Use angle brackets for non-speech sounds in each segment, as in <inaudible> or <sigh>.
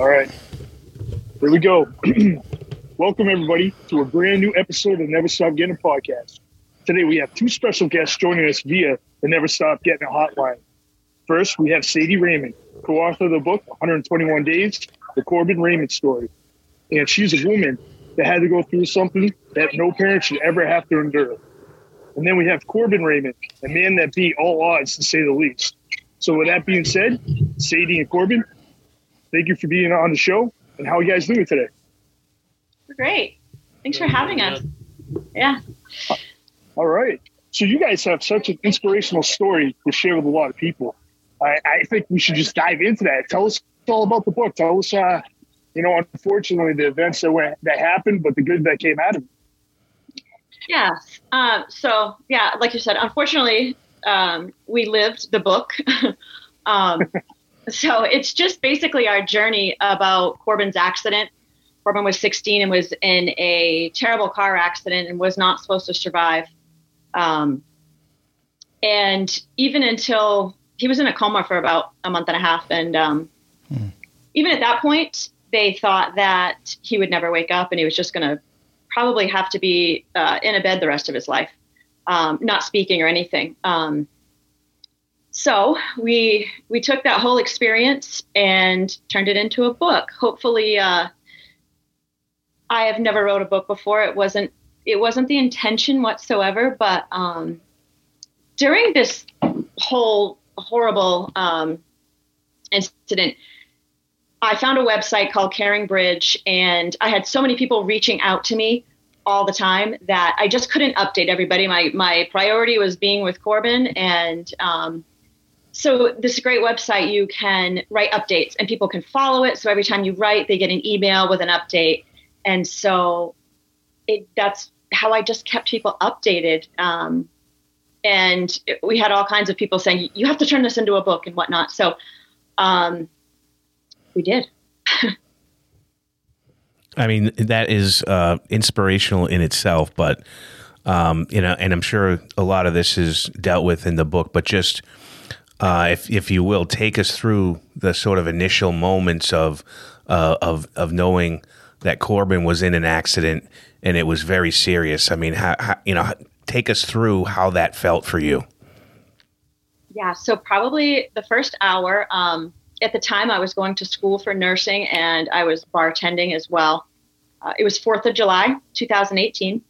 All right. Here we go. <clears throat> Welcome, everybody, to a brand new episode of Never Stop Getting podcast. Today, we have two special guests joining us via the Never Stop Getting a hotline. First, we have Sadie Raymond, co author of the book 121 Days The Corbin Raymond Story. And she's a woman that had to go through something that no parent should ever have to endure. And then we have Corbin Raymond, a man that beat all odds, to say the least. So, with that being said, Sadie and Corbin, thank you for being on the show. And how are you guys doing today? We're great. Thanks for having us. Yeah. All right. So you guys have such an inspirational story to share with a lot of people. I, I think we should just dive into that. Tell us all about the book. Tell us, uh, you know, unfortunately, the events that went that happened, but the good that came out of it. Yeah. Uh, so yeah, like you said, unfortunately, um, we lived the book. <laughs> um, so it's just basically our journey about Corbin's accident. Corbin was 16 and was in a terrible car accident and was not supposed to survive. Um, and even until he was in a coma for about a month and a half, and um, hmm. even at that point, they thought that he would never wake up and he was just going to probably have to be uh, in a bed the rest of his life, um, not speaking or anything. Um, so we we took that whole experience and turned it into a book. Hopefully, uh, I have never wrote a book before. It wasn't it wasn't the intention whatsoever. But um, during this whole horrible um, incident, I found a website called Caring Bridge, and I had so many people reaching out to me all the time that I just couldn't update everybody. My my priority was being with Corbin, and um, so this great website you can write updates, and people can follow it. So every time you write, they get an email with an update, and so it that's how I just kept people updated. Um, and we had all kinds of people saying you have to turn this into a book and whatnot. So um, we did. <laughs> I mean, that is uh, inspirational in itself, but um, you know, and I'm sure a lot of this is dealt with in the book. But just uh, if if you will, take us through the sort of initial moments of uh, of of knowing that Corbin was in an accident and it was very serious. I mean, how, how, you know, take us through how that felt for you. Yeah, so probably the first hour. Um, at the time, I was going to school for nursing and I was bartending as well. Uh, it was 4th of July, 2018.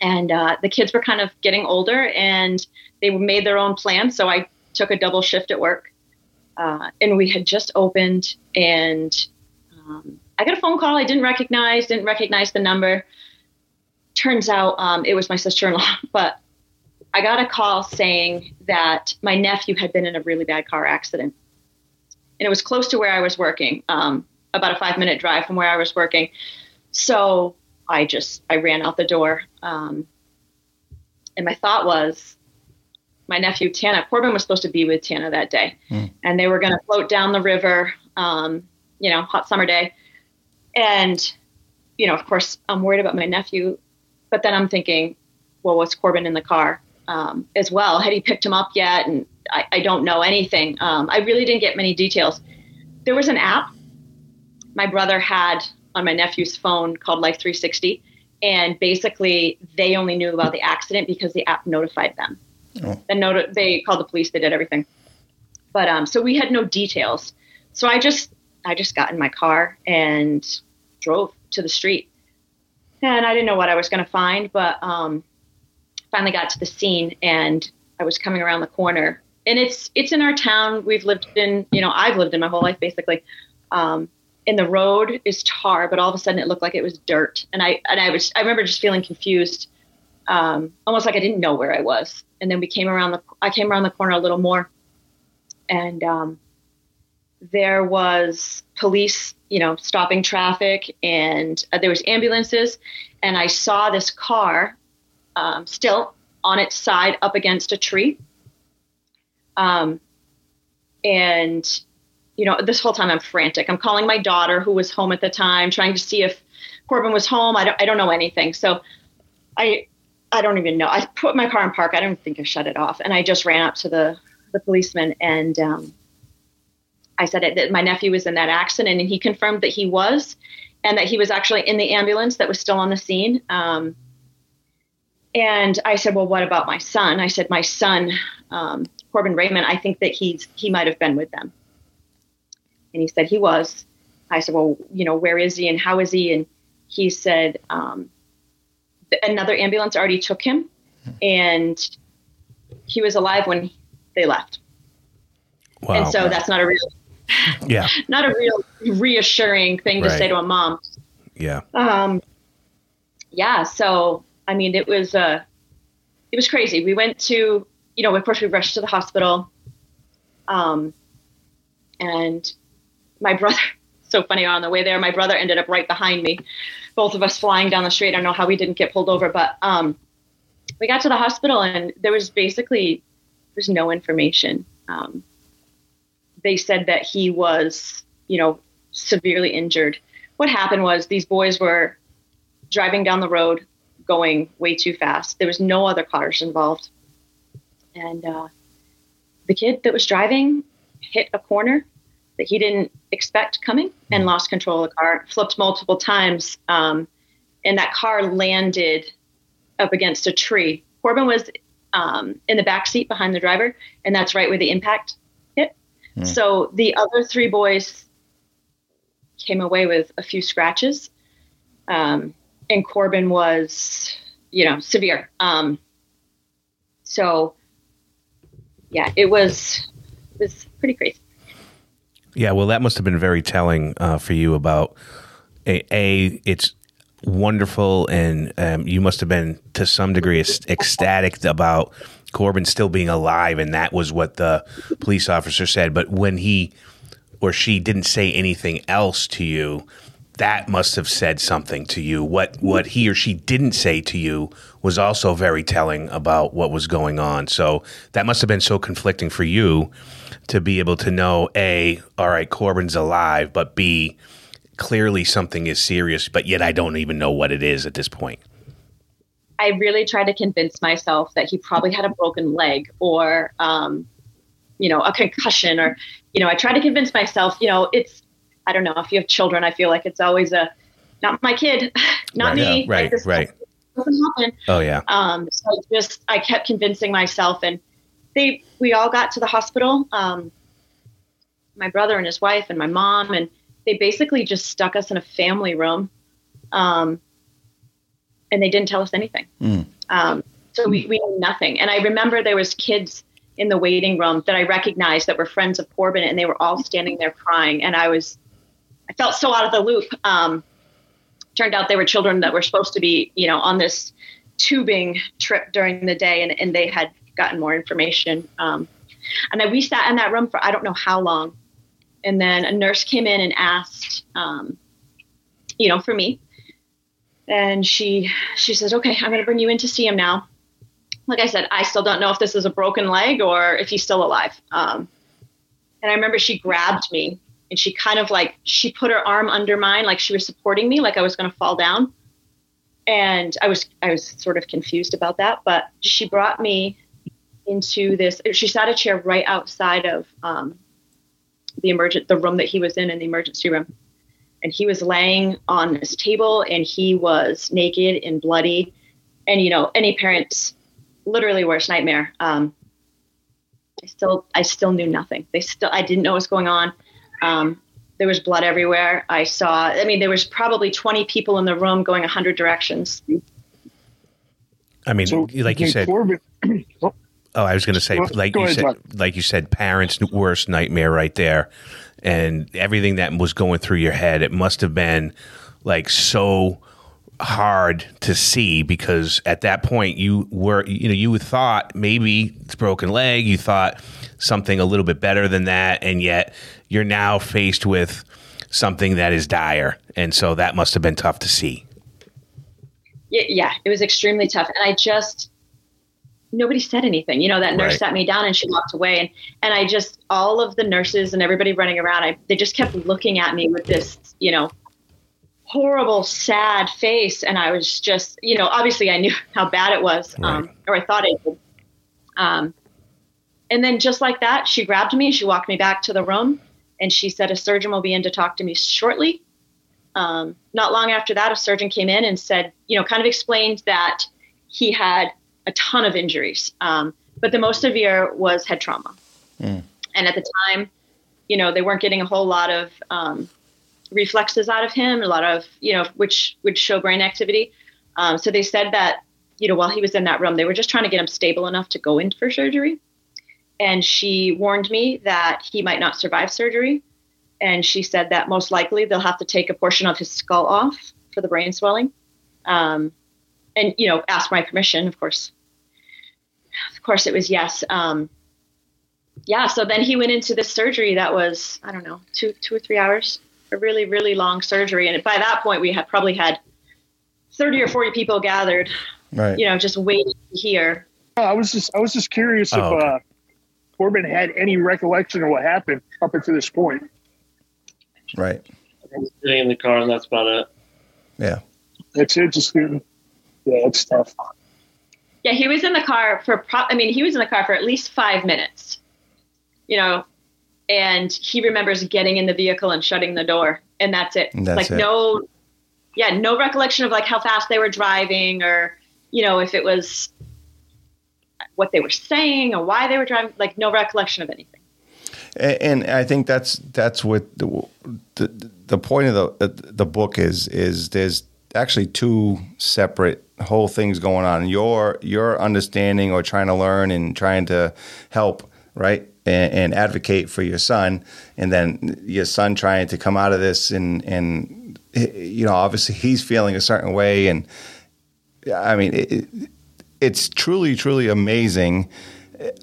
And uh, the kids were kind of getting older and they made their own plans. So I took a double shift at work. Uh, and we had just opened and um, I got a phone call I didn't recognize, didn't recognize the number. Turns out um, it was my sister in law, <laughs> but I got a call saying that my nephew had been in a really bad car accident and it was close to where I was working, um, about a five minute drive from where I was working. So I just I ran out the door, um, and my thought was, my nephew Tana Corbin was supposed to be with Tana that day, mm. and they were going to float down the river, um, you know, hot summer day, and you know, of course, I'm worried about my nephew, but then I'm thinking, well, was Corbin in the car um, as well? Had he picked him up yet? And I, I don't know anything. Um, I really didn't get many details. There was an app my brother had on my nephew's phone called Life 360, and basically they only knew about the accident because the app notified them. Oh. They called the police. They did everything. But um, so we had no details. So I just I just got in my car and drove to the street. And I didn't know what I was going to find, but um, finally got to the scene and I was coming around the corner and it's it's in our town. We've lived in you know I've lived in my whole life basically. Um, and the road is tar, but all of a sudden it looked like it was dirt, and I and I was I remember just feeling confused, um, almost like I didn't know where I was. And then we came around the I came around the corner a little more, and um, there was police, you know, stopping traffic, and uh, there was ambulances, and I saw this car um, still on its side up against a tree um, and you know, this whole time I'm frantic. I'm calling my daughter who was home at the time, trying to see if Corbin was home. I don't, I don't know anything. So I, I don't even know. I put my car in park. I don't think I shut it off. And I just ran up to the, the policeman and, um, I said it, that my nephew was in that accident, and he confirmed that he was, and that he was actually in the ambulance that was still on the scene. Um, and I said, well, what about my son? I said, my son, um, Corbin Raymond, I think that he's he might have been with them. And he said he was. I said, well, you know, where is he and how is he? And he said, um, another ambulance already took him, and he was alive when they left. Wow. And so that's not a real, <laughs> yeah, not a real reassuring thing to say to a mom. Yeah. Um. Yeah. So I mean, it was uh, it was crazy. We went to, you know, of course, we rushed to the hospital. Um, and my brother, <laughs> so funny on the way there, my brother ended up right behind me. Both of us flying down the street. I don't know how we didn't get pulled over, but um, we got to the hospital and there was basically there's no information. Um, they said that he was, you know, severely injured. What happened was these boys were driving down the road, going way too fast. There was no other cars involved, and uh, the kid that was driving hit a corner that he didn't expect coming and lost control of the car. Flipped multiple times, um, and that car landed up against a tree. Corbin was um, in the back seat behind the driver, and that's right where the impact hit. Mm. So the other three boys came away with a few scratches, um, and Corbin was, you know, severe. Um, so yeah, it was it was pretty crazy. Yeah, well, that must have been very telling uh, for you about a, a it's wonderful, and um, you must have been to some degree ecstatic about Corbin still being alive, and that was what the police officer said. But when he or she didn't say anything else to you, that must have said something to you. What what he or she didn't say to you was also very telling about what was going on. So that must have been so conflicting for you to be able to know a all right, Corbin's alive, but b clearly something is serious, but yet I don't even know what it is at this point. I really tried to convince myself that he probably had a broken leg or, um, you know, a concussion, or, you know, I tried to convince myself, you know, it's, I don't know, if you have children, I feel like it's always a, not my kid, <laughs> not right, me. Yeah, right, like right. Doesn't happen. Oh yeah. Um, so just, I kept convincing myself and they, we all got to the hospital. Um, my brother and his wife and my mom and they basically just stuck us in a family room um, and they didn't tell us anything mm. um, so we, we knew nothing and i remember there was kids in the waiting room that i recognized that were friends of corbin and they were all standing there crying and i was i felt so out of the loop um, turned out they were children that were supposed to be you know on this tubing trip during the day and, and they had gotten more information um, and then we sat in that room for i don't know how long and then a nurse came in and asked, um, you know, for me. And she she says, "Okay, I'm going to bring you in to see him now." Like I said, I still don't know if this is a broken leg or if he's still alive. Um, and I remember she grabbed me and she kind of like she put her arm under mine, like she was supporting me, like I was going to fall down. And I was I was sort of confused about that, but she brought me into this. She sat a chair right outside of um, the emergent the room that he was in in the emergency room. And he was laying on this table and he was naked and bloody. And you know any parents literally worst nightmare. Um, i still i still knew nothing. They still i didn't know what was going on. Um, there was blood everywhere. I saw i mean there was probably 20 people in the room going 100 directions. I mean so, like you said Corbin, <clears throat> oh, I was going to say, like you ahead, said, like you said, parents' worst nightmare right there, and everything that was going through your head. It must have been like so hard to see because at that point you were, you know, you thought maybe it's broken leg, you thought something a little bit better than that, and yet you're now faced with something that is dire, and so that must have been tough to see. Yeah, it was extremely tough, and I just nobody said anything. You know, that nurse right. sat me down and she walked away. And, and I just, all of the nurses and everybody running around, I, they just kept looking at me with this, you know, horrible, sad face. And I was just, you know, obviously I knew <laughs> how bad it was, um, right. or I thought it did. Um, and then just like that, she grabbed me, she walked me back to the room and she said a surgeon will be in to talk to me shortly. Um, not long after that, a surgeon came in and said, you know, kind of explained that he had a ton of injuries, um, but the most severe was head trauma. Mm. And at the time, you know, they weren't getting a whole lot of um, reflexes out of him, a lot of, you know, which would show brain activity. Um, so they said that, you know, while he was in that room, they were just trying to get him stable enough to go in for surgery. And she warned me that he might not survive surgery. And she said that most likely they'll have to take a portion of his skull off for the brain swelling. Um, and, you know, ask my permission, of course. Of course, it was yes. Um, yeah, so then he went into this surgery that was, I don't know, two, two or three hours, a really, really long surgery. And by that point, we had probably had 30 or 40 people gathered, right. you know, just waiting to hear. I was just, I was just curious oh, if okay. uh, Corbin had any recollection of what happened up until this point. Right. Sitting in the car, and that's about it. Yeah. That's interesting. Yeah, it's tough. Yeah, he was in the car for. Pro- I mean, he was in the car for at least five minutes. You know, and he remembers getting in the vehicle and shutting the door, and that's it. That's like it. no, yeah, no recollection of like how fast they were driving, or you know, if it was what they were saying or why they were driving. Like no recollection of anything. And, I think that's that's what the, the the point of the the book is is there's actually two separate whole things going on. Your your understanding or trying to learn and trying to help, right? And, and, advocate for your son, and then your son trying to come out of this, and and you know, obviously he's feeling a certain way, and I mean, it, it's truly, truly amazing.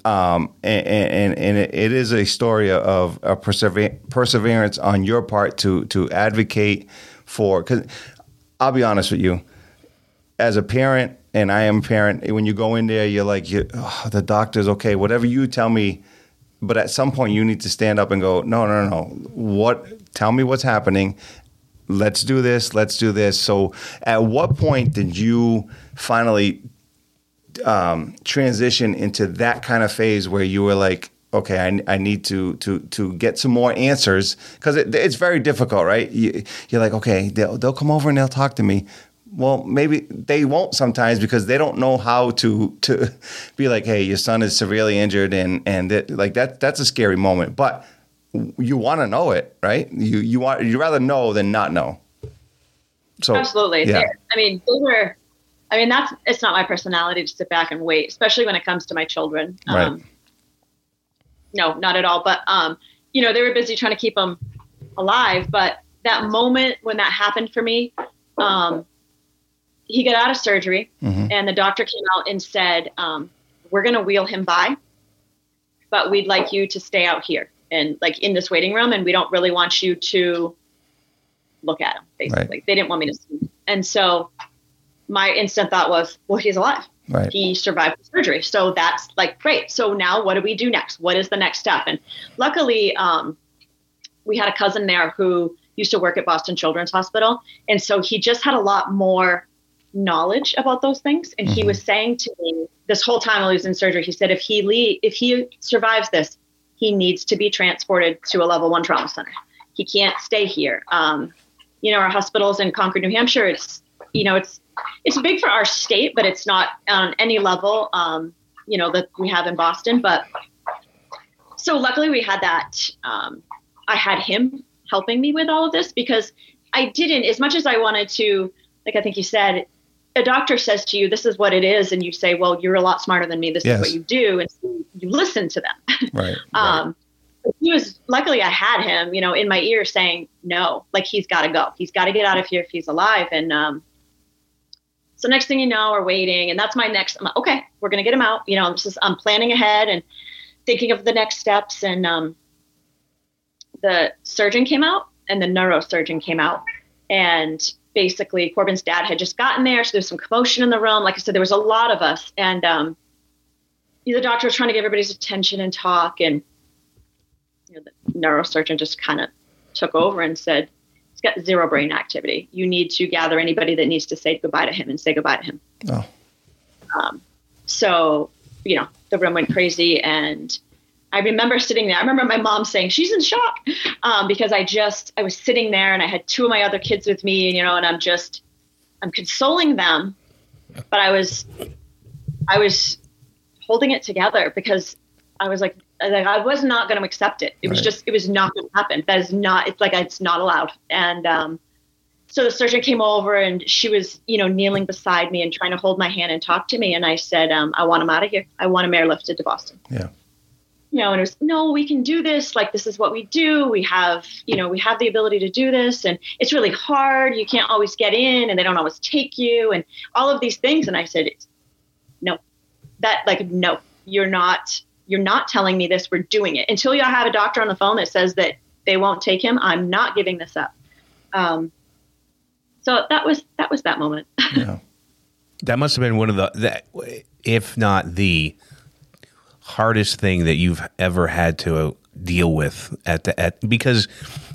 Um, and, and, and it is a story of a perseverance on your part to to advocate for. Because I'll be honest with you, as a parent, and I am a parent, when you go in there, you're like, you, oh, the doctor's okay, whatever you tell me. But at some point, you need to stand up and go, no, no, no. What? Tell me what's happening. Let's do this. Let's do this. So, at what point did you finally um, transition into that kind of phase where you were like, okay, I, I need to to to get some more answers because it, it's very difficult, right? You, are like, okay, they'll they'll come over and they'll talk to me. Well, maybe they won't sometimes because they don't know how to to be like, hey, your son is severely injured, and and like that that's a scary moment. But you want to know it, right? You you want you rather know than not know. So absolutely, yeah. I mean, those were I mean, that's it's not my personality to sit back and wait, especially when it comes to my children. Right. Um, No, not at all. But um, you know, they were busy trying to keep him alive. But that moment when that happened for me, um, he got out of surgery, mm-hmm. and the doctor came out and said, um, "We're going to wheel him by, but we'd like you to stay out here and like in this waiting room, and we don't really want you to look at him. Basically, right. they didn't want me to see. And so my instant thought was, well, he's alive. Right. He survived the surgery. So that's like great. So now what do we do next? What is the next step? And luckily, um, we had a cousin there who used to work at Boston Children's Hospital. And so he just had a lot more knowledge about those things. And mm-hmm. he was saying to me this whole time while he was in surgery, he said, if he if he survives this, he needs to be transported to a level one trauma center. He can't stay here. Um, you know, our hospitals in Concord, New Hampshire, it's, you know, it's it's big for our state, but it's not on any level, um, you know, that we have in Boston. But so luckily we had that. Um, I had him helping me with all of this because I didn't, as much as I wanted to, like I think you said, a doctor says to you, this is what it is. And you say, well, you're a lot smarter than me. This yes. is what you do. And so you listen to them. <laughs> Right. um, right. He was luckily I had him, you know, in my ear saying no, like he's got to go. He's got to get out of here if he's alive. And um, so next thing you know, we're waiting, and that's my next. I'm like, okay, we're gonna get him out. You know, I'm just I'm planning ahead and thinking of the next steps. And um, the surgeon came out, and the neurosurgeon came out, and basically Corbin's dad had just gotten there, so there's some commotion in the room. Like I said, there was a lot of us, and um, the doctor was trying to get everybody's attention and talk, and you know, the neurosurgeon just kind of took over and said, He's got zero brain activity. You need to gather anybody that needs to say goodbye to him and say goodbye to him. Oh. Um, so, you know, the room went crazy and I remember sitting there. I remember my mom saying she's in shock um, because I just I was sitting there and I had two of my other kids with me, and, you know, and I'm just I'm consoling them, but I was I was holding it together because I was like like I was not going to accept it. It was just it was not going to happen. That is not. It's like it's not allowed. And um, so the surgeon came over and she was you know kneeling beside me and trying to hold my hand and talk to me. And I said, um, I want him out of here. I want him airlifted to Boston Yeah. you know, and it was, no, we can do this. Like, this is what we do. We have, you know, we have the ability to do this. And it's really hard. You can't always get in and they don't always take you and all of these things. And I said, no, that like, no, you're not, you're not telling me this. We're doing it until y'all have a doctor on the phone that says that they won't take him. I'm not giving this up. Um, so that was, that was that moment. <laughs> Yeah. That must have been one of the, that, if not the hardest thing that you've ever had to deal with at the at because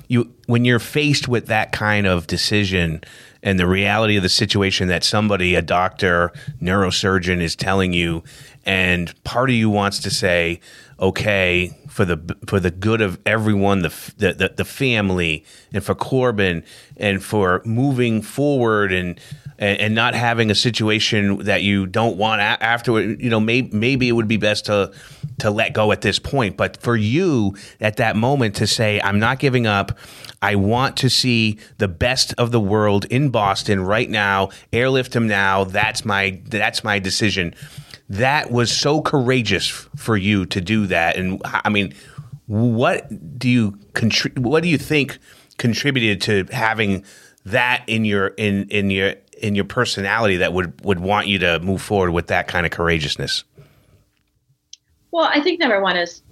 you when you're faced with that kind of decision and the reality of the situation that somebody a doctor neurosurgeon is telling you and part of you wants to say okay for the for the good of everyone the the, the, the family and for Corbin and for moving forward and and, and not having a situation that you don't want a- afterward you know maybe maybe it would be best to to let go at this point. But for you at that moment to say I'm not giving up. I want to see the best of the world in Boston right now airlift him now. That's my that's my decision. That was so courageous for you to do that. And i mean what do you contri- what do you think contributed to having that in your in in your in your personality that would would want you to move forward with that kind of courageousness Well, I think number one is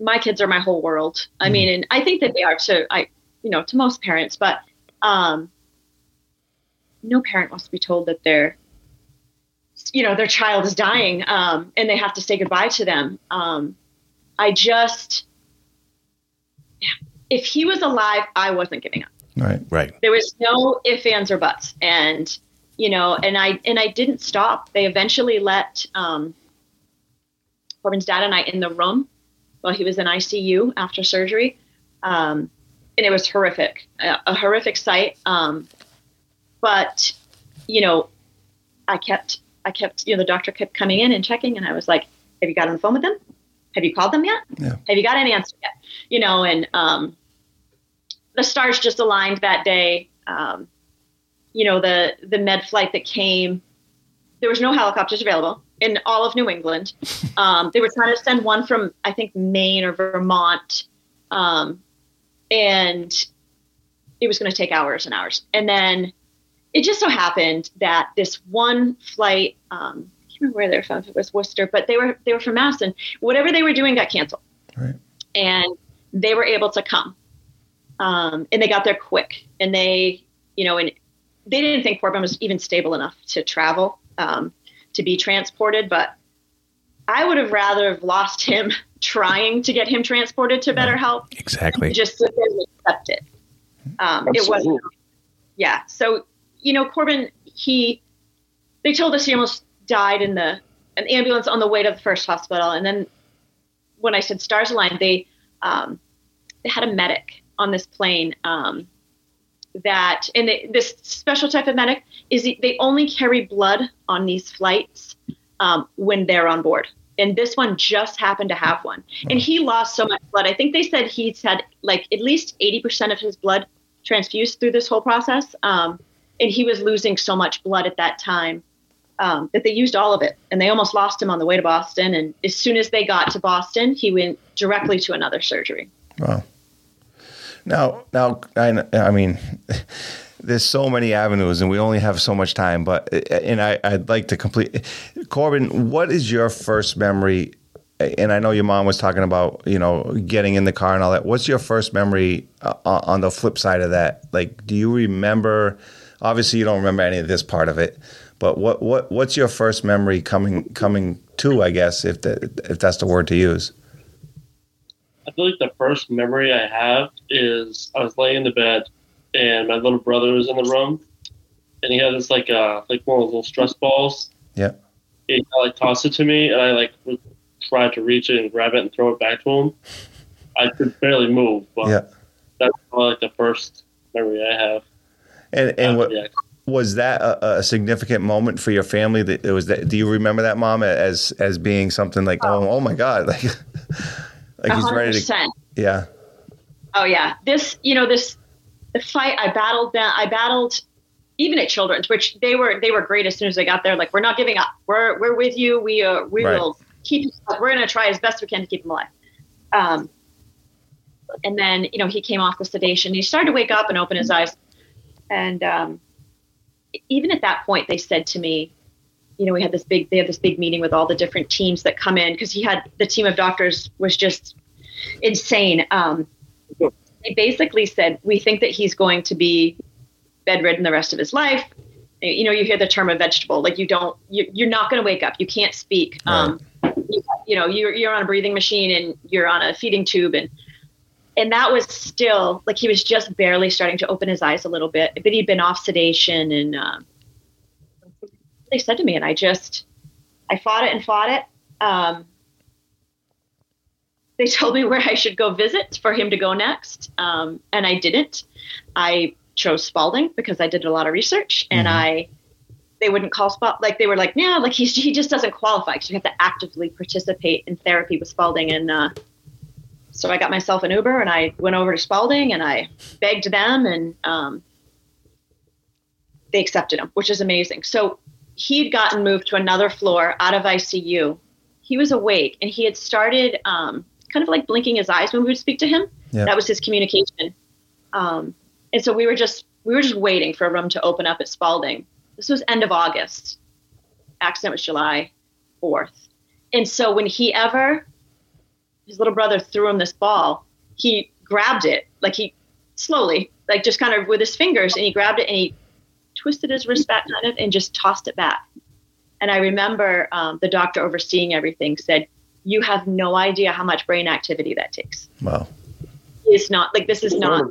my kids are my whole world. I mean, and I think that they are to I, you know, to most parents, but um, no parent wants to be told that their, you know, their child is dying, um, and they have to say goodbye to them. Um, I just, if he was alive, I wasn't giving up Right. right. There was no ifs ands or buts. And you know and i and i didn't stop. They eventually let um corbin's dad and i in the room while he was in icu after surgery. Um and it was horrific a, a horrific sight. Um but you know i kept i kept you know the doctor kept coming in and checking. And i was like have you got on the phone with them? Have you called them yet? Yeah. have you got an answer yet? You know and um the stars just aligned that day. Um, you know, the the med flight that came, there was no helicopters available in all of New England. <laughs> Um, they were trying to send one from I think Maine or Vermont, um, and it was going to take hours and hours. And then it just so happened that this one flight, um, I can't remember where they were from, if it was Worcester, but they were they were from Mass, and whatever they were doing got canceled Right. and they were able to come. Um, and they got there quick. And they, you know, and they didn't think Corbin was even stable enough to travel, um, to be transported. But I would have rather have lost him <laughs> trying to get him transported to better help exactly just sit there and accept it. Um, it Absolutely. wasn't. Yeah. So you know, Corbin, he they told us he almost died in the an ambulance on the way to the first hospital, and then when I said stars aligned, they um, they had a medic on this plane. Um, that and they, this special type of medic is they only carry blood on these flights um, when they're on board. And this one just happened to have one. And he lost so much blood. I think they said he's had like at least 80% of his blood transfused through this whole process um, and he was losing so much blood at that time um, that they used all of it. And they almost lost him on the way to boston. And as soon as they got to boston he went directly to another surgery. Wow. Now, now, I, I mean, <laughs> there's so many avenues, and we only have so much time. But and I, I'd like to complete. Corbin, what is your first memory? And I know your mom was talking about you know getting in the car and all that. What's your first memory uh, on the flip side of that? Like, do you remember? Obviously, you don't remember any of this part of it. But what what what's your first memory coming coming to? I guess if the, if that's the word to use. I feel like the first memory I have is I was laying in the bed and my little brother was in the room and he had this like uh like one of those little stress balls. Yeah. He like tossed it to me and I like tried to reach it and grab it and throw it back to him. I could barely move, but Yeah. that's probably like the first memory I have. And and what the was that a, a significant moment for your family? That it was that. Do you remember that mom as as being something like, oh, oh my god, like <laughs> like he's ready to, 100%. yeah, Oh yeah, this you know this the fight I battled that I battled even at Children's, which they were they were great as soon as they got there. Like we're not giving up. We're we're with you. We uh, we Right. will keep. We're gonna try as best we can to keep him alive. Um, and then you know he came off the sedation. He started to wake up and open his eyes, and um, even at that point, they said to me, you know, we had this big they had this big meeting with all the different teams that come in because he had the team of doctors was just insane. Um, they basically said we think that he's going to be bedridden the rest of his life. You know, you hear the term a vegetable, like you don't, you, you're not going to wake up. You can't speak. Um, you, you know, you're you're on a breathing machine and you're on a feeding tube, and and that was still like he was just barely starting to open his eyes a little bit, but he'd been off sedation, and um, they said to me, and I just, I fought it and fought it. Um, they <laughs> told me where I should go visit for him to go next, um, and I didn't. I chose Spaulding because I did a lot of research, and I they wouldn't call Spaulding like they were like, yeah, like he's he just doesn't qualify because you have to actively participate in therapy with Spaulding, and uh, so I got myself an Uber and I went over to Spaulding and I begged them, and um, they accepted him, which is amazing. So he'd gotten moved to another floor out of ICU. He was awake and he had started um, kind of like blinking his eyes when we would speak to him. Yeah. That was his communication. Um, and so we were just we were just waiting for a room to open up at Spaulding. This was end of August. Accident was July fourth. And so when he ever his little brother threw him this ball, he grabbed it like he slowly, like just kind of with his fingers, and he grabbed it and he twisted his wrist back kind of and just tossed it back. And I remember um, the doctor overseeing everything said, "You have no idea how much brain activity that takes. wow, It's not like this is not.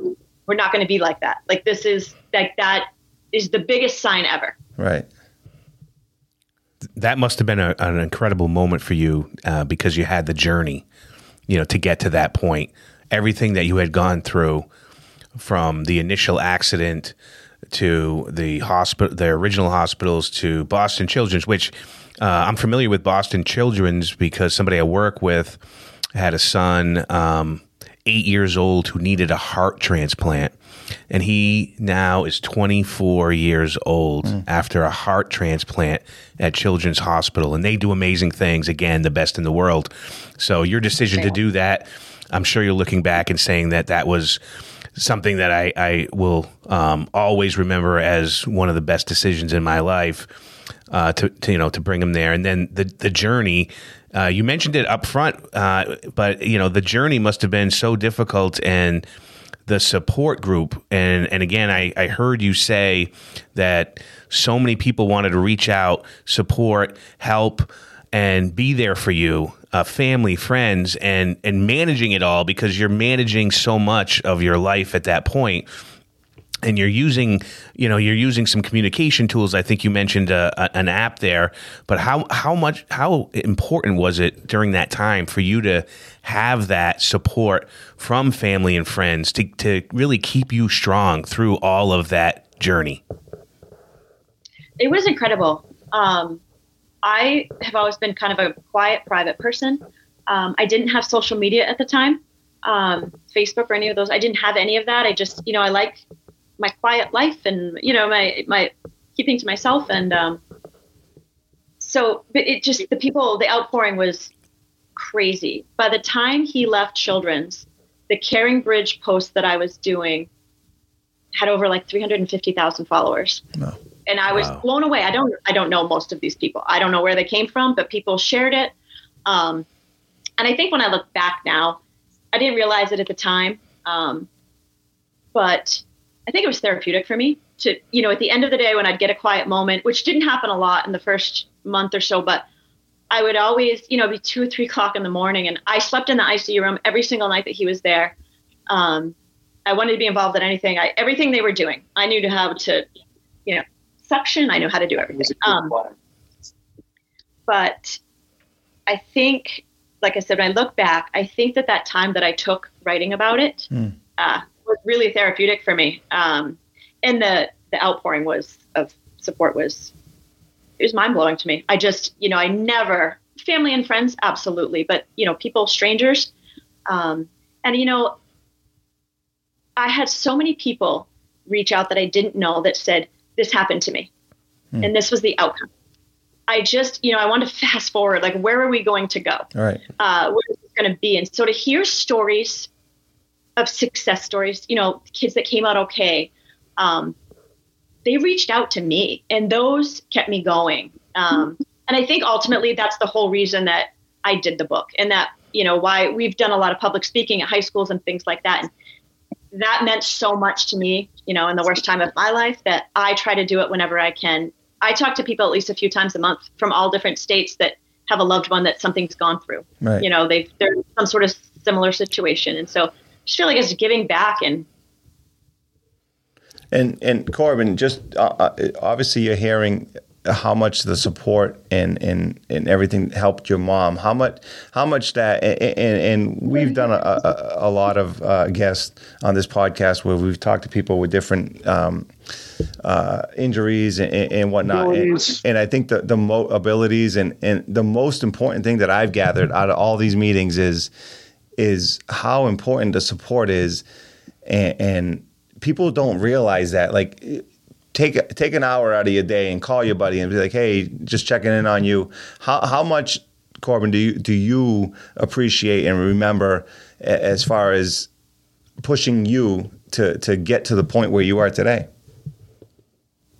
We're not going to be like that. Like this is like that is the biggest sign ever." right, that must have been a, an incredible moment for you uh, because you had the journey, you know, to get to that point. Everything that you had gone through from the initial accident to the hospital, the original hospitals to Boston Children's, which uh, I'm familiar with Boston Children's because somebody I work with had a son, um, eight years old, who needed a heart transplant. And he now is 24 years old after a heart transplant at Children's Hospital. And they do amazing things. Again, the best in the world. So your decision to do that, I'm sure you're looking back and saying that that was something that I, I will um, always remember as one of the best decisions in my life uh, to, to you know to bring him there, and then the the journey. Uh, you mentioned it up front, uh, but you know the journey must have been so difficult, and the support group. And and again, I, I heard you say that so many people wanted to reach out, support, help, and be there for you, uh, family, friends, and and managing it all because you're managing so much of your life at that point. And you're using you know you're using some communication tools. I think you mentioned uh, a, an app there but how how much how important was it during that time for you to have that support from family and friends to to really keep you strong through all of that journey? It was incredible. Um, I have always been kind of a quiet, private person. Um, I didn't have social media at the time, um, Facebook or any of those. I didn't have any of that. I just, you know, I like my quiet life and you know my my keeping to myself. And um, so, but it just the people, the outpouring was crazy. By the time he left Children's, the Caring Bridge post that I was doing had over like 350,000 followers and I was Wow. blown away. I don't I don't know most of these people. I don't know where they came from, but people shared it. Um, and I think when I look back now, I didn't realize it at the time, um, but I think it was therapeutic for me to you know at the end of the day when I'd get a quiet moment, which didn't happen a lot in the first month or so, but I would always you know be two or three o'clock in the morning, and I slept in the ICU room every single night that he was there. Um, I wanted to be involved in anything. I, everything they were doing, I knew to how to, you know, suction. I know how to do everything. Um, but I think like I said, when I look back, I think that that time that I took writing about it uh, was really therapeutic for me. Um, and the the outpouring was of support was it was mind blowing to me. I just you know I never family and friends absolutely, but you know people strangers, um, and you know I had so many people reach out that I didn't know that said this happened to me, and this was the outcome. I just, you know, I want to <laughs> fast forward. Like, where are we going to go? All right. Uh, where is this going to be? And so to hear stories of success stories, you know, kids that came out okay, um, they reached out to me, and those kept me going. Um, and I think ultimately that's the whole reason that I did the book, and that you know why we've done a lot of public speaking at high schools and things like that. And that meant so much to me, you know, in the worst time of my life that I try to do it whenever I can. I talk to people at least a few times a month from all different states that have a loved one that something's gone through. Right. You know, they've they're in some sort of similar situation, and so I just feel like it's giving back and And and Corbin, just uh, uh, obviously you're hearing how much the support and and and everything helped your mom. How much how much that and, and, and we've done a, a, a lot of uh, guests on this podcast where we've talked to people with different. Um, uh, injuries and, and whatnot, and, and I think the the mo- abilities and and the most important thing that I've gathered out of all these meetings is is how important the support is, and, and people don't realize that. Like, take take an hour out of your day and call your buddy and be like, "Hey, just checking in on you." How how much, Corbin, do you do you appreciate and remember as far as pushing you to to get to the point where you are today?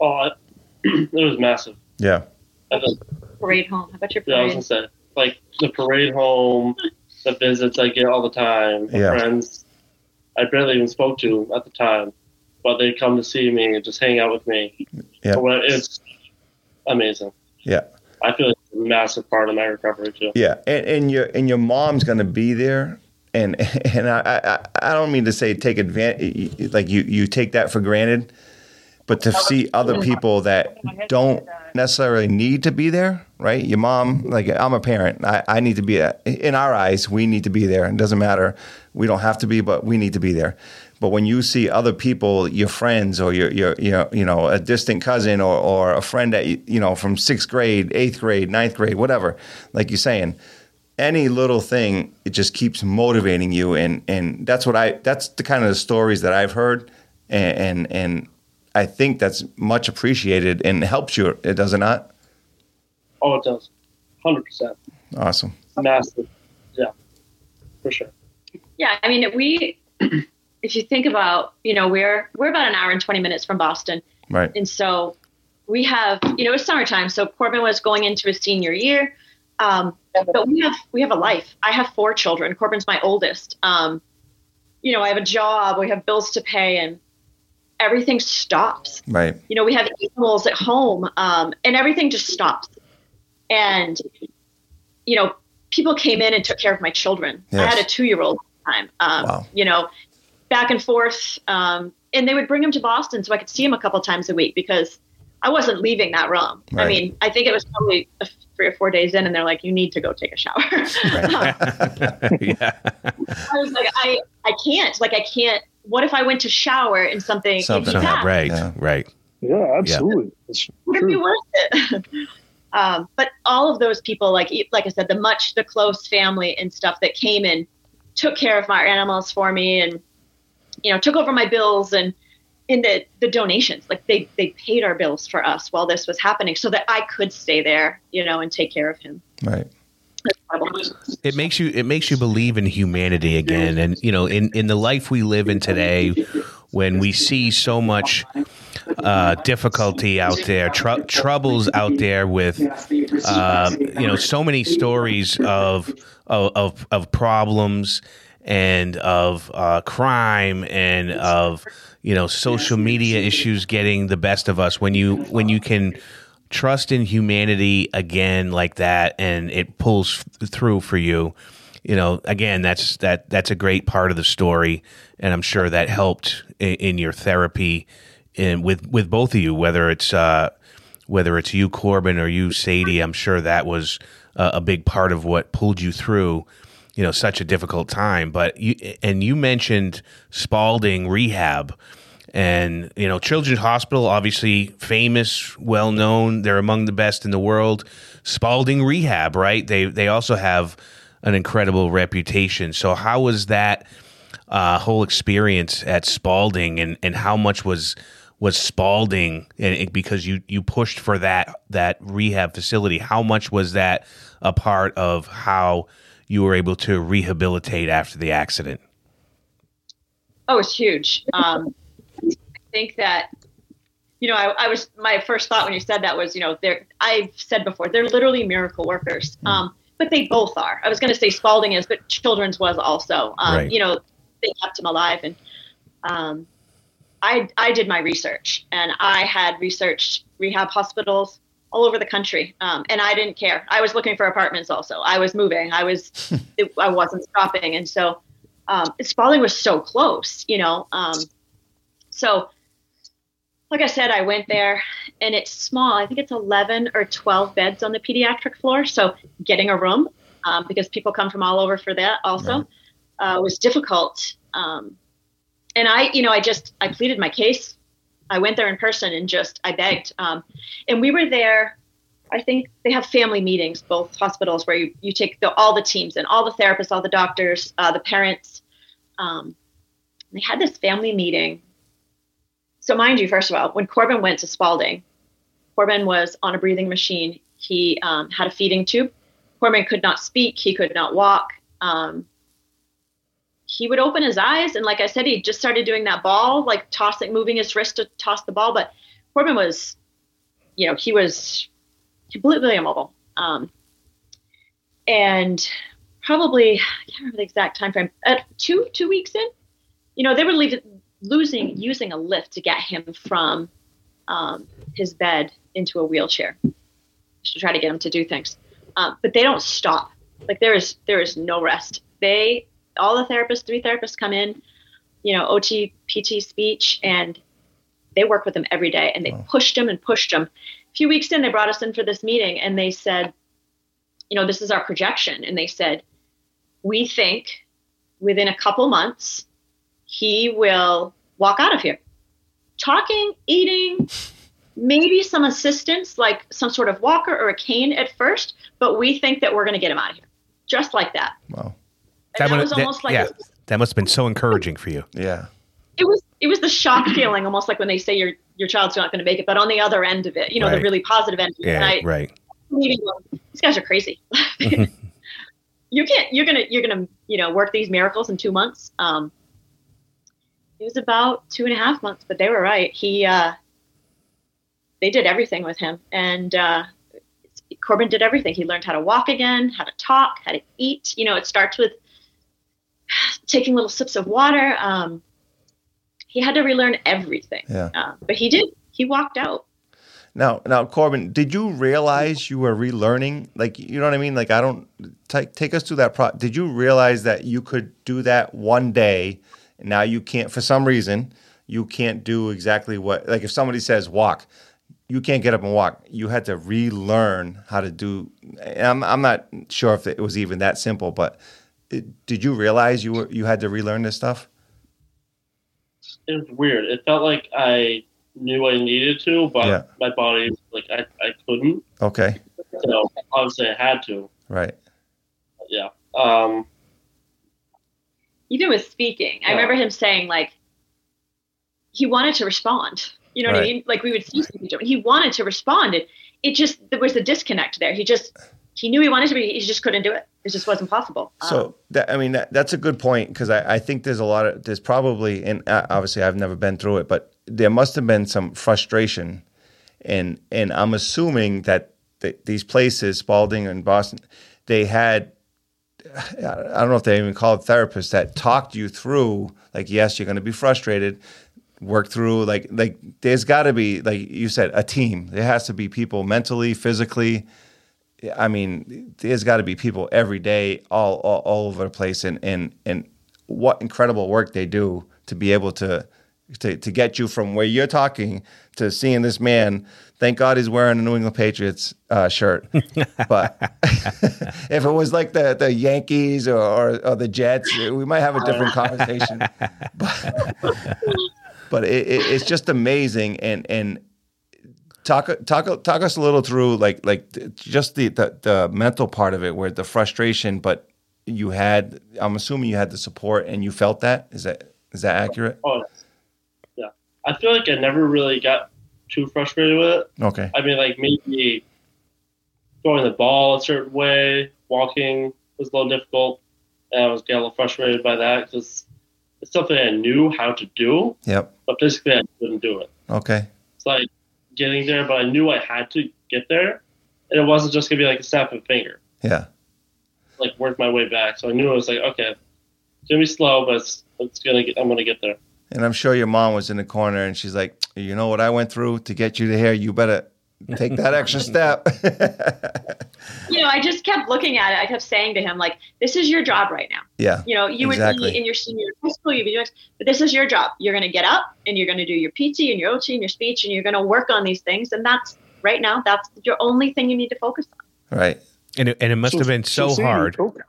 Oh, <clears throat> it was massive. Yeah, I parade home. How about your yeah, I was gonna say like the parade home, the visits I get all the time, Yeah. friends I barely even spoke to at the time, but they come to see me and just hang out with me. Yeah. It's amazing. yeah. I feel like it's a massive part of my recovery too. Yeah, and, and your and your mom's gonna be there, and <laughs> and I, I I don't mean to say take advantage like you you take that for granted, but to see other people that don't necessarily need to be there, right? Your mom, like I'm a parent, I, I need to be in our eyes, we need to be there. It doesn't matter, we don't have to be, but we need to be there. But when you see other people, your friends or your your, your you know a distant cousin or, or a friend that you, you know from sixth grade, eighth grade, ninth grade, whatever, like you're saying, any little thing it just keeps motivating you, and and that's what I that's the kind of the stories that I've heard, and and, and I think that's much appreciated and helps you. It does it not? Oh, it does, hundred percent, Awesome. massive. Yeah, for sure. Yeah, I mean, we. <clears throat> if you think about, you know, we're we're about an hour and twenty minutes from Boston, Right. and so we have, you know, it's summertime. So Corbin was going into his senior year, um, but we have we have a life. I have four children. Corbin's my oldest. Um, you know, I have a job. We have bills to pay, and everything stops. Right. you know, we have animals at home, um, and everything just stops. And, you know, people came in and took care of my children. I had a two year old time, um, Wow. you know, back and forth. Um, and they would bring him to Boston so I could see him a couple times a week because I wasn't leaving that room. Right. I mean, I think it was probably three or four days in, and they're like, you need to go take a shower. <laughs> <laughs> yeah. I was like, I, I can't. Like, I can't. What if I went to shower and something, Something came right, Yeah. right. Yeah, absolutely. It's would it be worth it? <laughs> um, but all of those people, like like I said, the much the close family and stuff that came and took care of my animals for me, and you know took over my bills and in the the donations, like they they paid our bills for us while this was happening, so that I could stay there, you know, and take care of him. Right. It makes you it makes you believe in humanity again, and you know, in in the life we live in today, when we see so much uh, difficulty out there, tr- troubles out there with, uh, you know, so many stories of of of, of problems and of uh, crime and of you know social media issues getting the best of us. When you when you can trust in humanity again like that, and it pulls through for you. You know, again, that's that that's a great part of the story, and I'm sure that helped in, in your therapy, in with with both of you, whether it's uh, whether it's you, Corbin, or you, Sadie, I'm sure that was a, a big part of what pulled you through, you know, such a difficult time. But you and you mentioned Spaulding Rehab. And you know, Children's Hospital, obviously famous, well known. They're among the best in the world. Spaulding Rehab, right? They they also have an incredible reputation. So, how was that uh, whole experience at Spaulding, and and how much was was Spaulding, and it, because you you pushed for that that rehab facility? How much was that a part of how you were able to rehabilitate after the accident? Oh, it's huge. Um, think that you know, I, I, was my first thought when you said that was, you know, they're I've said before they're literally miracle workers, mm. um, but they both are. I was going to say Spaulding is, but Children's was also. Um, right. You know, they kept him alive, and um, I I did my research, and I had researched rehab hospitals all over the country, um, and I didn't care. I was looking for apartments. Also, I was moving. I was <laughs> it, I wasn't stopping, and so um, Spaulding was so close. You know, um, so like I said, I went there and it's small. I think it's 11 or 12 beds on the pediatric floor. So getting a room, um, because people come from all over for that also, right. uh, was difficult. Um, and I, you know, I just, I pleaded my case. I went there in person and just, I begged. Um, and we were there. I think they have family meetings, both hospitals, where you, you take the, all the teams and all the therapists, all the doctors, uh, the parents. Um, they had this family meeting so, mind you, first of all, when Corbin went to Spaulding, Corbin was on a breathing machine. He um, had a feeding tube. Corbin could not speak. He could not walk. Um, he would open his eyes, and like I said, he just started doing that ball, like tossing, moving his wrist to toss the ball. But Corbin was, you know, he was completely immobile. Um, and probably, I can't remember the exact time frame. At two two weeks in, you know, they were leaving losing using a lift to get him from um, his bed into a wheelchair to try to get him to do things. Um, but they don't stop. Like there is there is no rest. They all the therapists, three therapists come in, you know, OT, PT, speech, and they work with him every day. And they wow. pushed him and pushed him. A few weeks in, they brought us in for this meeting, and they said, you know, this is our projection. And they said, we think within a couple months he will walk out of here. Talking, eating, maybe some assistance, like some sort of walker or a cane at first, but we think that we're going to get him out of here. Just like that. Wow. That, that, was that, almost like yeah, a, that must have been so encouraging for you. Yeah. It was it was the shock feeling, almost like when they say your your child's not going to make it, but on the other end of it, you know, right. the really positive end. Yeah, I, right. These guys are crazy. <laughs> you can't. You're gonna. You're gonna. You know, work these miracles in two months. Um, it was about two and a half months, but they were right. He, uh, they did everything with him, and uh, Corbin did everything. He learned how to walk again, how to talk, how to eat. You know, it starts with <sighs> taking little sips of water. Um, he had to relearn everything. Yeah. Uh, but he did. He walked out. Now, now, Corbin, did you realize you were relearning? Like, you know what I mean? Like, I don't take take us through that. Pro- did you realize that you could do that one day now you can't, for some reason, you can't do exactly what, like if somebody says walk, you can't get up and walk. You had to relearn how to do. I'm, I'm not sure if it was even that simple, but it, did you realize you were, you had to relearn this stuff? It was weird. It felt like I knew I needed to, but yeah. my body like I, I couldn't. Okay. So obviously I had to. Right. Yeah. Um, even with speaking, yeah. I remember him saying like he wanted to respond. You know right. what I mean? Like we would see each something, he wanted to respond. It it just there was a disconnect there. He just he knew he wanted to, be. he just couldn't do it. It just wasn't possible. So um, that, I mean, that, that's a good point because I, I think there's a lot of there's probably and uh, obviously I've never been through it, but there must have been some frustration, and and I'm assuming that these places, Spaulding and Boston, they had I don't know if they even call it therapists that talked you through like yes you're going to be frustrated work through like like there's got to be like you said a team there has to be people mentally physically I mean there's got to be people every day all, all all over the place and and and what incredible work they do to be able to to, to get you from where you're talking to seeing this man. Thank God he's wearing a New England Patriots uh, shirt. <laughs> but <laughs> if it was like the, the Yankees or, or, or, the Jets, we might have a different <laughs> conversation. but but it, it, it's just amazing. And and talk talk talk us a little through like like just the, the the mental part of it, where the frustration, but you had. I'm assuming you had the support and you felt that. Is that is that accurate? Oh, yeah. I feel like I never really got too frustrated with it. Okay. I mean, like maybe throwing the ball a certain way, walking was a little difficult, and I was getting a little frustrated by that because it's something I knew how to do. Yep. But physically, I couldn't do it. Okay. It's like getting there, but I knew I had to get there, and it wasn't just gonna be like a snap of a finger. Yeah. Like work my way back, so I knew it was like okay, it's gonna be slow, but it's, it's gonna get, I'm gonna get there. And I'm sure your mom was in the corner, and she's like, "You know what I went through to get you to here. You better take that extra <laughs> step." <laughs> you know, I just kept looking at it. I kept saying to him, like, "This is your job right now." Yeah. You know, you exactly. would be in your senior high school, you'd be doing, but this is your job. You're going to get up and you're going to do your PT and your OT and your speech, and you're going to work on these things. And that's right now. That's your only thing you need to focus on. Right. And it, and it must So- have been so, so Sadie, hard. okay.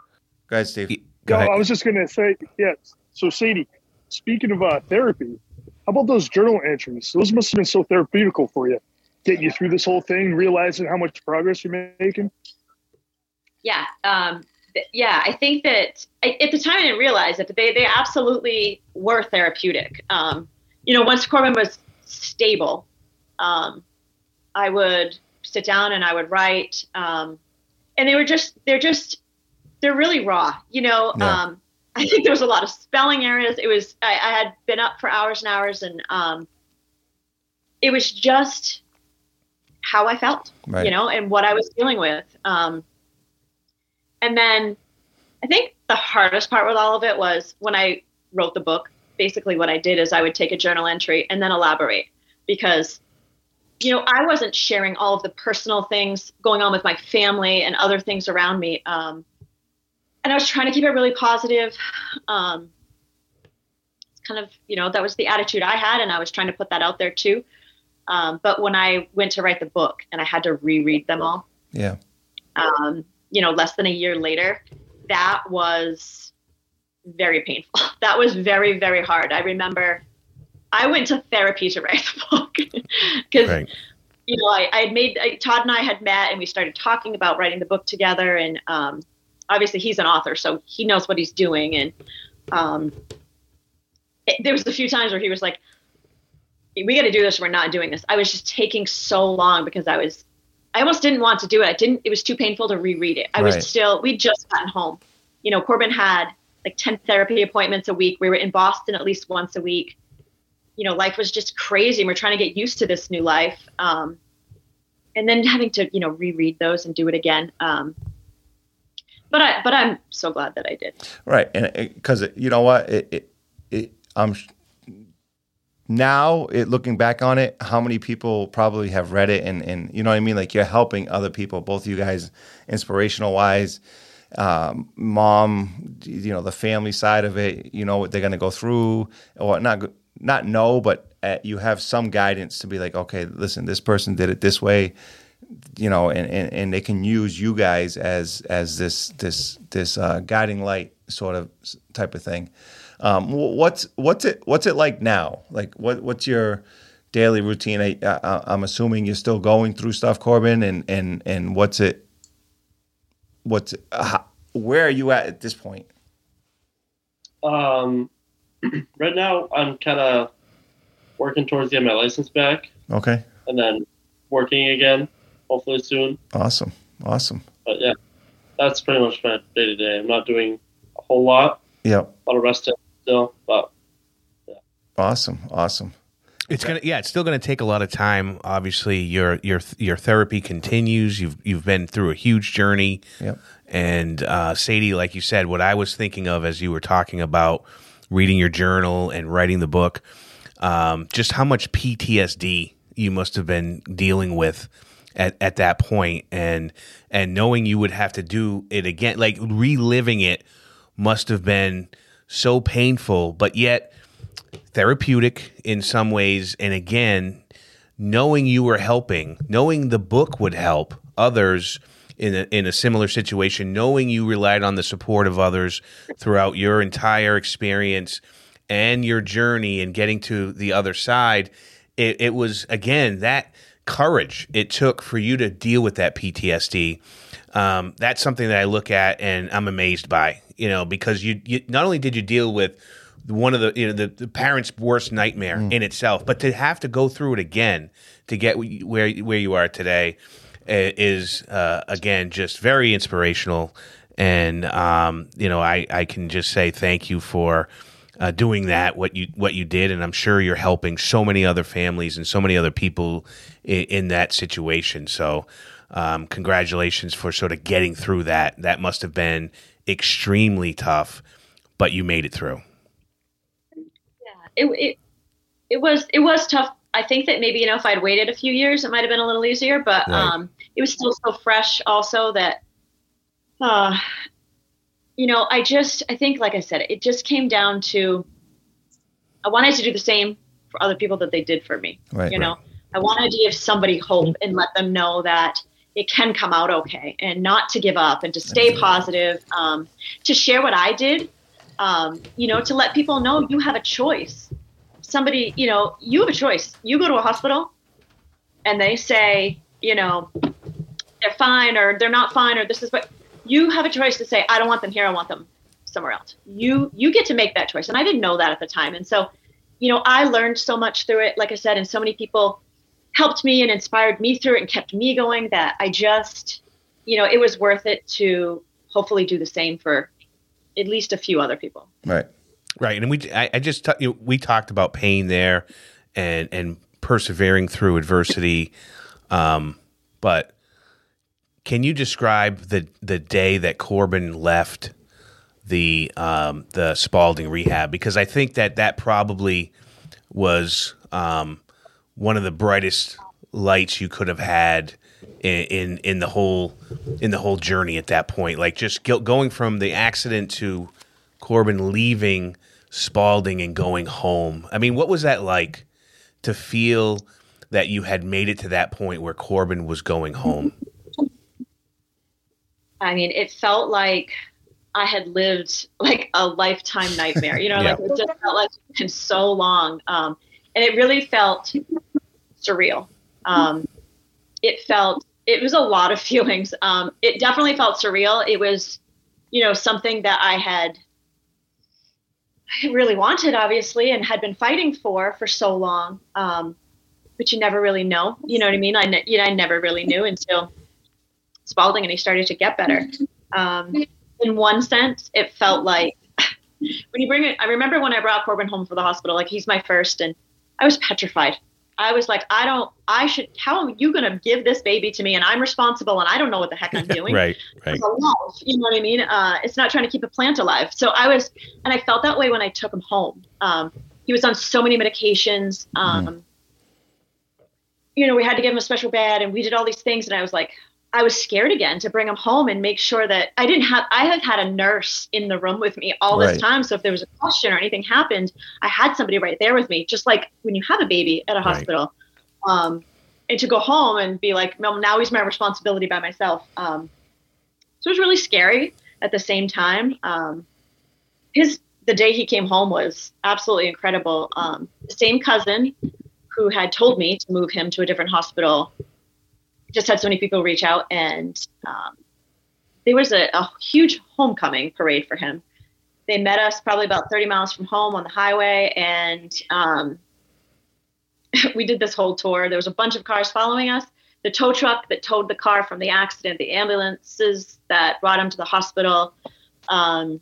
Go ahead, Steve. Go No, ahead. I was just going to say, yes. So, Sadie, speaking of uh, therapy, how about those journal entries? Those must have been so therapeutical for you, getting you through this whole thing, realizing how much progress you're making. Yeah. Um, th- yeah. I think that I, at the time I didn't realize it, but they, they absolutely were therapeutic. Um, you know, once Corbin was stable, um, I would sit down and I would write. Um, and they were just, they're just, they're really raw. You know, Yeah. I think there was a lot of spelling errors. It was, I, I had been up for hours and hours and um, it was just how I felt Right. you know, and what I was dealing with. Um, and then I think the hardest part with all of it was when I wrote the book. Basically, what I did is I would take a journal entry and then elaborate because, you know, I wasn't sharing all of the personal things going on with my family and other things around me. Um, and I was trying to keep it really positive. Um, kind of, you know, that was the attitude I had, and I was trying to put that out there too. Um, but when I went to write the book and I had to reread them all, Yeah. um, you know, less than a year later, that was very painful. <laughs> That was very, very hard. I remember I went to therapy to write <laughs> the book because, Right. you know, I, I had made, I, Todd and I had met and we started talking about writing the book together. And um, obviously he's an author, so he knows what he's doing. And um, it, there was a few times where he was like, we got to do this. We're not doing this. I was just taking so long because I was I almost didn't want to do it. I didn't. It was too painful to reread it. I Right. was still. We'd just gotten home. You know, Corbin had like ten therapy appointments a week. We were in Boston at least once a week. You know, life was just crazy. and We're trying to get used to this new life, um, and then having to you know reread those and do it again. Um, but I, but I'm so glad that I did. Right, and because you know what, it, it, it, I'm now it, looking back on it, how many people probably have read it, and and you know what I mean. Like you're helping other people, both you guys, inspirational wise. Um, mom, you know the family side of it. You know what they're gonna go through, or not not know, but uh, you have some guidance to be like, okay, listen, this person did it this way you know, and, and, and they can use you guys as as this this this uh, guiding light sort of type of thing. Um, what's what's it what's it like now? Like what what's your daily routine? I, I, I'm assuming you're still going through stuff, Corbin, and and and what's it? What's uh, where are you at at this point? Um, <clears throat> right now, I'm kind of working towards getting my license back, Okay, and then working again, hopefully soon. awesome, awesome. But yeah, that's pretty much my day to day. I'm not doing a whole lot. Yep, A lot of resting still, but yeah. awesome, awesome. It's gonna yeah, it's still gonna take a lot of time. Obviously, your your your therapy continues. You've you've been through a huge journey. Yep. And uh, Sadie, like you said, what I was thinking of as you were talking about reading your journal and writing the book, um, just how much PTSD you must have been dealing with at, at that point, and and knowing you would have to do it again, like reliving it, must have been so painful. But yet, therapeutic in some ways. And again, knowing you were helping, knowing the book would help others in a, in a similar situation, knowing you relied on the support of others throughout your entire experience and your journey and getting to the other side, it, it was again that courage it took for you to deal with that PTSD. Um, that's something that I look at and I'm amazed by, you know, because you, you not only did you deal with one of the you know the, the parents' worst nightmare mm. in itself, but to have to go through it again to get where where you are today is uh, again just very inspirational. And um, you know, I I can just say thank you for uh, doing that what you what you did, and I'm sure you're helping so many other families and so many other people in, in that situation. So, um, congratulations for sort of getting through that. That must have been extremely tough, but you made it through. Yeah, it it, it was it was tough. I think that maybe you know if I'd waited a few years, it might have been a little easier. But right. um, it was still so fresh, also that. Uh, you know, I just, I think, like I said, it just came down to I wanted to do the same for other people that they did for me. Right, you know, right. I wanted to give somebody hope and let them know that it can come out okay and not to give up and to stay positive, um, to share what I did, um, you know, to let people know you have a choice. Somebody, you know, you have a choice. You go to a hospital and they say, you know, they're fine or they're not fine or this is what you have a choice to say, I don't want them here, I want them somewhere else. You you get to make that choice. And I didn't know that at the time. And so, you know, I learned so much through it, like I said, and so many people helped me and inspired me through it and kept me going that I just, you know, it was worth it to hopefully do the same for at least a few other people. Right. Right. And we I, I just you know, we talked about pain there and and persevering through adversity. Um, but can you describe the the day that Corbin left the um, the Spaulding rehab? Because I think that that probably was um, one of the brightest lights you could have had in, in, in the whole in the whole journey at that point. Like just going from the accident to Corbin leaving Spaulding and going home. I mean, what was that like to feel that you had made it to that point where Corbin was going home? I mean, it felt like I had lived like a lifetime nightmare. You know, yeah. like it just felt like it's been so long. Um, and it really felt surreal. Um, it felt, it was a lot of <laughs> feelings. Um, it definitely felt surreal. It was, you know, something that I had I really wanted, obviously, and had been fighting for for so long. Um, but you never really know. You know what I mean? I, ne- you know, I never really knew until Spaulding and he started to get better. Um, in one sense, it felt like <laughs> when you bring it, I remember when I brought Corbin home for the hospital, like he's my first, and I was petrified. I was like, I don't, I should, how are you going to give this baby to me? And I'm responsible and I don't know what the heck I'm <laughs> doing. right, right. Life, you know what I mean? Uh, it's not trying to keep a plant alive. So I was, and I felt that way when I took him home. Um, he was on so many medications. Um, mm. You know, we had to give him a special bed and we did all these things. And I was like, I was scared again to bring him home and make sure that I didn't have I had had a nurse in the room with me all this right. time. So if there was a question or anything happened, I had somebody right there with me, just like when you have a baby at a hospital. Right. Um, and to go home and be like, well, now he's my responsibility by myself. Um, so it was really scary at the same time. Um, his the day he came home was absolutely incredible. Um, the same cousin who had told me to move him to a different hospital just had so many people reach out, and um, there was a, a huge homecoming parade for him. They met us probably about 30 miles from home on the highway, and um, <laughs> we did this whole tour. There was a bunch of cars following us. The tow truck that towed the car from the accident, the ambulances that brought him to the hospital. Um,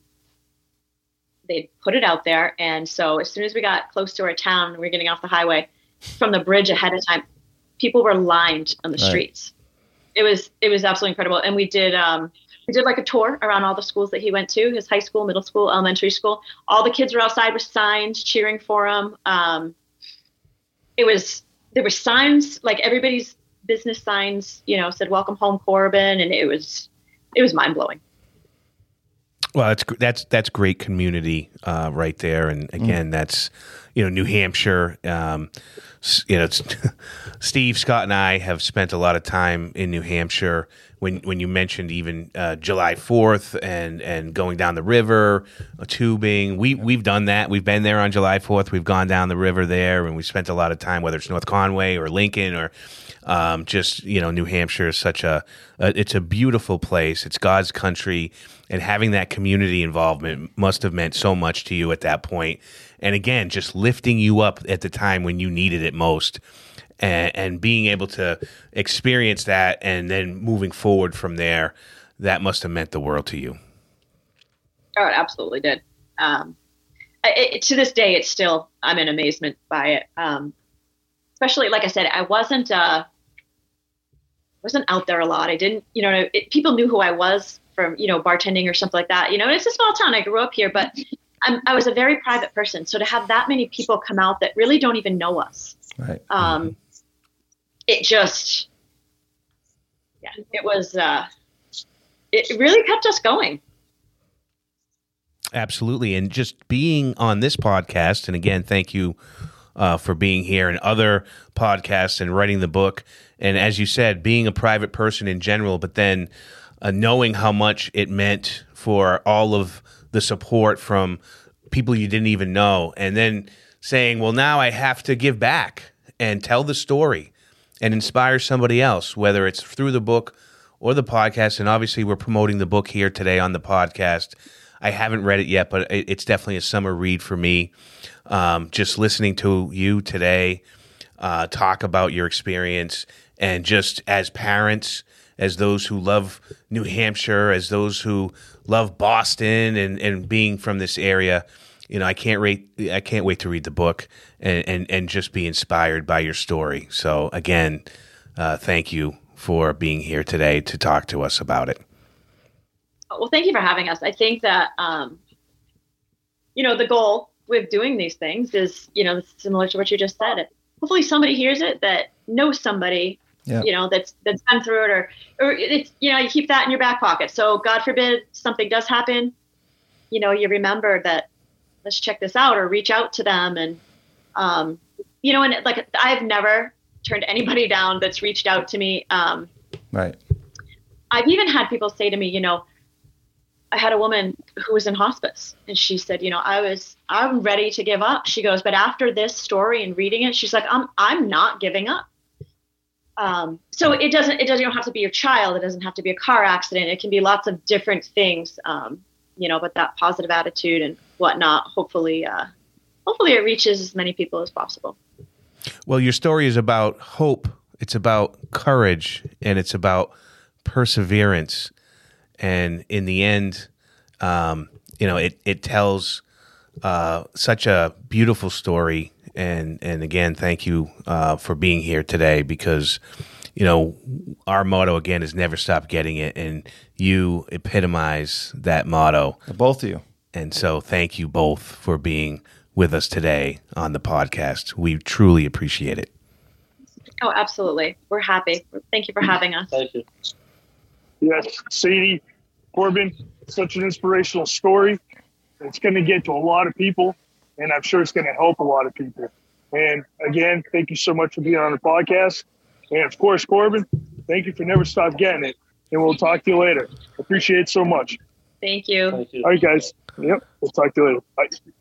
they put it out there, and so as soon as we got close to our town, we were getting off the highway from the bridge ahead of time people were lined on the right. streets. It was it was absolutely incredible, and we did um, we did like a tour around all the schools that he went to, his high school, middle school, elementary school. All the kids were outside with signs cheering for him. Um, it was there were signs like everybody's business signs, you know, said "Welcome home, Corbin," and it was it was mind blowing. Well, that's that's that's great community uh, right there, and Mm. again, that's you know New Hampshire. Um, s- you know, it's, <laughs> Steve Scott and I have spent a lot of time in New Hampshire. When when you mentioned even uh, July Fourth and and going down the river, uh, tubing, we we've done that. We've been there on July Fourth. We've gone down the river there, and we spent a lot of time, whether it's North Conway or Lincoln or um, just you know New Hampshire is such a, a it's a beautiful place. It's God's country, and having that community involvement must have meant so much to you at that point. And again, just lifting you up at the time when you needed it most, and, and being able to experience that, and then moving forward from there, that must have meant the world to you. Oh, it absolutely did. Um, it, to this day, it's still I'm in amazement by it. Um, especially, like I said, I wasn't uh, wasn't out there a lot. I didn't, you know, it, people knew who I was from, you know, bartending or something like that. You know, it's a small town. I grew up here, but I'm, I was a very private person. So to have that many people come out that really don't even know us, Right. um, it just, yeah, it was. Uh, it really kept us going. Absolutely. And just being on this podcast, and again, thank you uh, for being here and other podcasts and writing the book. And as you said, being a private person in general, but then uh, knowing how much it meant for all of the support from people you didn't even know. And then saying, well, now I have to give back and tell the story and inspire somebody else, whether it's through the book or the podcast. And obviously, we're promoting the book here today on the podcast. I haven't read it yet, but it's definitely a summer read for me. Um, just listening to you today uh, talk about your experience and just as parents, as those who love New Hampshire, as those who love Boston and, and being from this area, you know, I can't wait. I can't wait to read the book and, and, and just be inspired by your story. So again, uh, thank you for being here today to talk to us about it. Well, thank you for having us. I think that, um, you know, the goal with doing these things is, you know, similar to what you just said. Hopefully, somebody hears it that knows somebody, Yeah. you know, that's that's been through it, or or it's, you know, you keep that in your back pocket. So, God forbid something does happen, you know, you remember that. Let's check this out, or reach out to them, and, um, you know, and like I've never turned anybody <laughs> down that's reached out to me. Um, Right. I've even had people say to me, you know, I had a woman who was in hospice and she said, you know, I was I'm ready to give up. She goes, but after this story and reading it, she's like, I'm I'm not giving up. Um, so it doesn't it doesn't have to be your child. It doesn't have to be a car accident. It can be lots of different things. Um, you know, but that positive attitude and whatnot, hopefully, uh, hopefully it reaches as many people as possible. Well, your story is about hope. It's about courage, and it's about perseverance. And in the end, um, you know, it it tells uh, such a beautiful story. And and again, thank you uh, for being here today because you know our motto again is never stop getting it, and you epitomize that motto. Both of you. And so, thank you both for being with us today on the podcast. We truly appreciate it. Oh, absolutely. We're happy. Thank you for having us. Thank you. Yes, Sadie, Corbin, such an inspirational story. It's going to get to a lot of people, and I'm sure it's going to help a lot of people. And again, thank you so much for being on the podcast. And of course, Corbin, thank you for never stop getting it. And we'll talk to you later. Appreciate it so much. Thank you. Thank you. All right, guys. Yep. We'll talk to you later. Bye.